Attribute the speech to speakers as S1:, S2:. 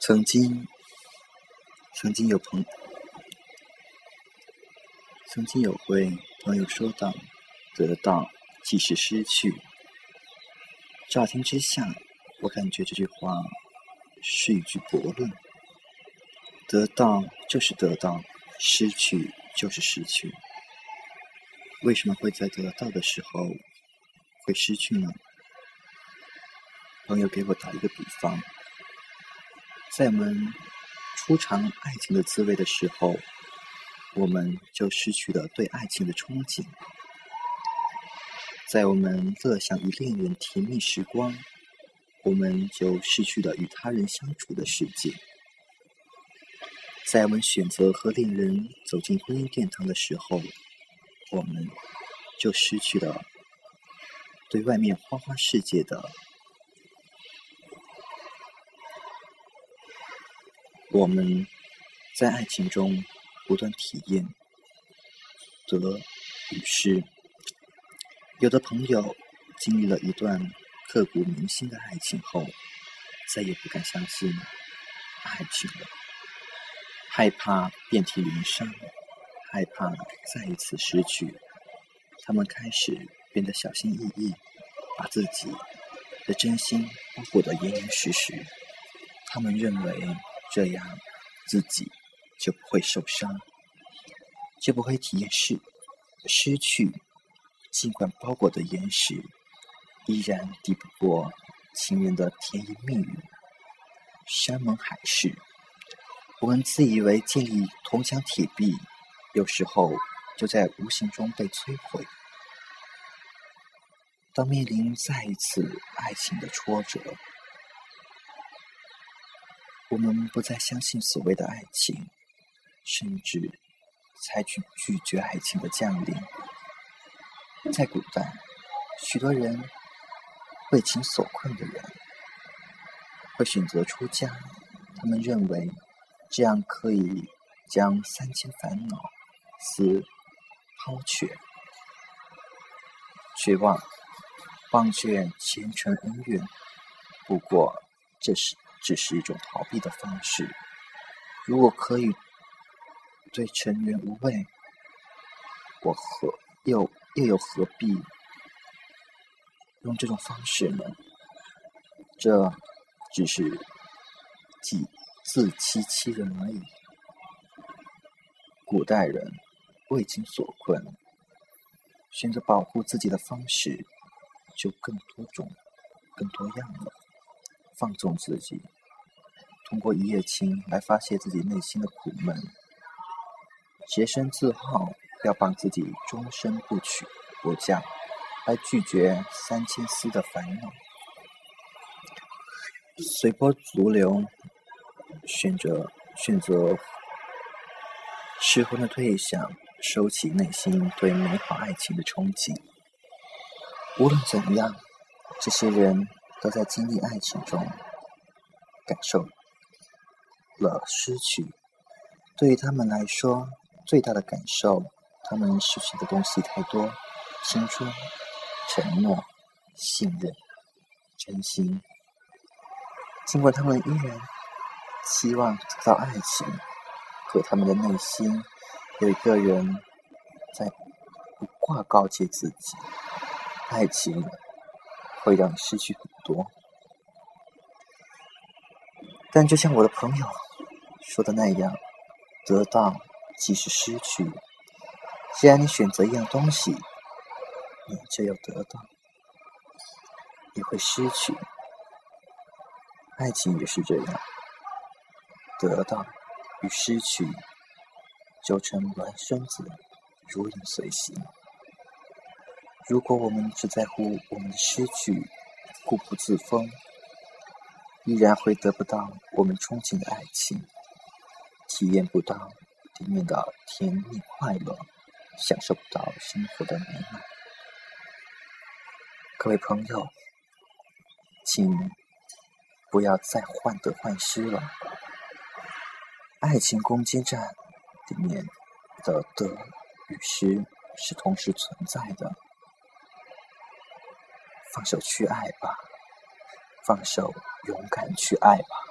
S1: 曾经，曾经有朋，曾经有位朋友说道：“得到即是失去。”乍听之下，我感觉这句话是一句驳论。得到就是得到，失去就是失去。为什么会在得到的时候会失去呢？朋友给我打一个比方。在我们初尝爱情的滋味的时候，我们就失去了对爱情的憧憬；在我们乐享与恋人甜蜜时光，我们就失去了与他人相处的世界；在我们选择和恋人走进婚姻殿堂的时候，我们就失去了对外面花花世界的。我们在爱情中不断体验得与失。有的朋友经历了一段刻骨铭心的爱情后，再也不敢相信爱情了，害怕遍体鳞伤，害怕再一次失去。他们开始变得小心翼翼，把自己的真心包裹得严严实实。他们认为。这样，自己就不会受伤，就不会体验失失去。尽管包裹的严实，依然抵不过情人的甜言蜜语。山盟海誓，我们自以为建立铜墙铁壁，有时候就在无形中被摧毁。当面临再一次爱情的挫折。我们不再相信所谓的爱情，甚至采取拒绝爱情的降临。在古代，许多人为情所困的人会选择出家，他们认为这样可以将三千烦恼丝抛却，绝望忘却前尘恩怨。不过，这是。只是一种逃避的方式。如果可以对尘缘无畏，我何又又有何必用这种方式呢？这只是己自欺欺人而已。古代人为情所困，选择保护自己的方式就更多种、更多样了。放纵自己，通过一夜情来发泄自己内心的苦闷，洁身自好，要帮自己终身不娶不嫁，来拒绝三千丝的烦恼，随波逐流，选择选择适婚的对象，收起内心对美好爱情的憧憬。无论怎样，这些人。都在经历爱情中感受了失去，对于他们来说，最大的感受，他们失去的东西太多：青春、承诺、信任、真心。尽管他们依然希望得到爱情，可他们的内心有一个人在不挂告诫自己：爱情。会让你失去很多，但就像我的朋友说的那样，得到即是失去。既然你选择一样东西，你就要得到，也会失去。爱情也是这样，得到与失去，就成孪生子，如影随形。如果我们只在乎我们的失去，固步自封，依然会得不到我们憧憬的爱情，体验不到里面的甜蜜快乐，享受不到生活的美满。各位朋友，请不要再患得患失了。爱情攻坚战里面的得与失是同时存在的。放手去爱吧，放手勇敢去爱吧。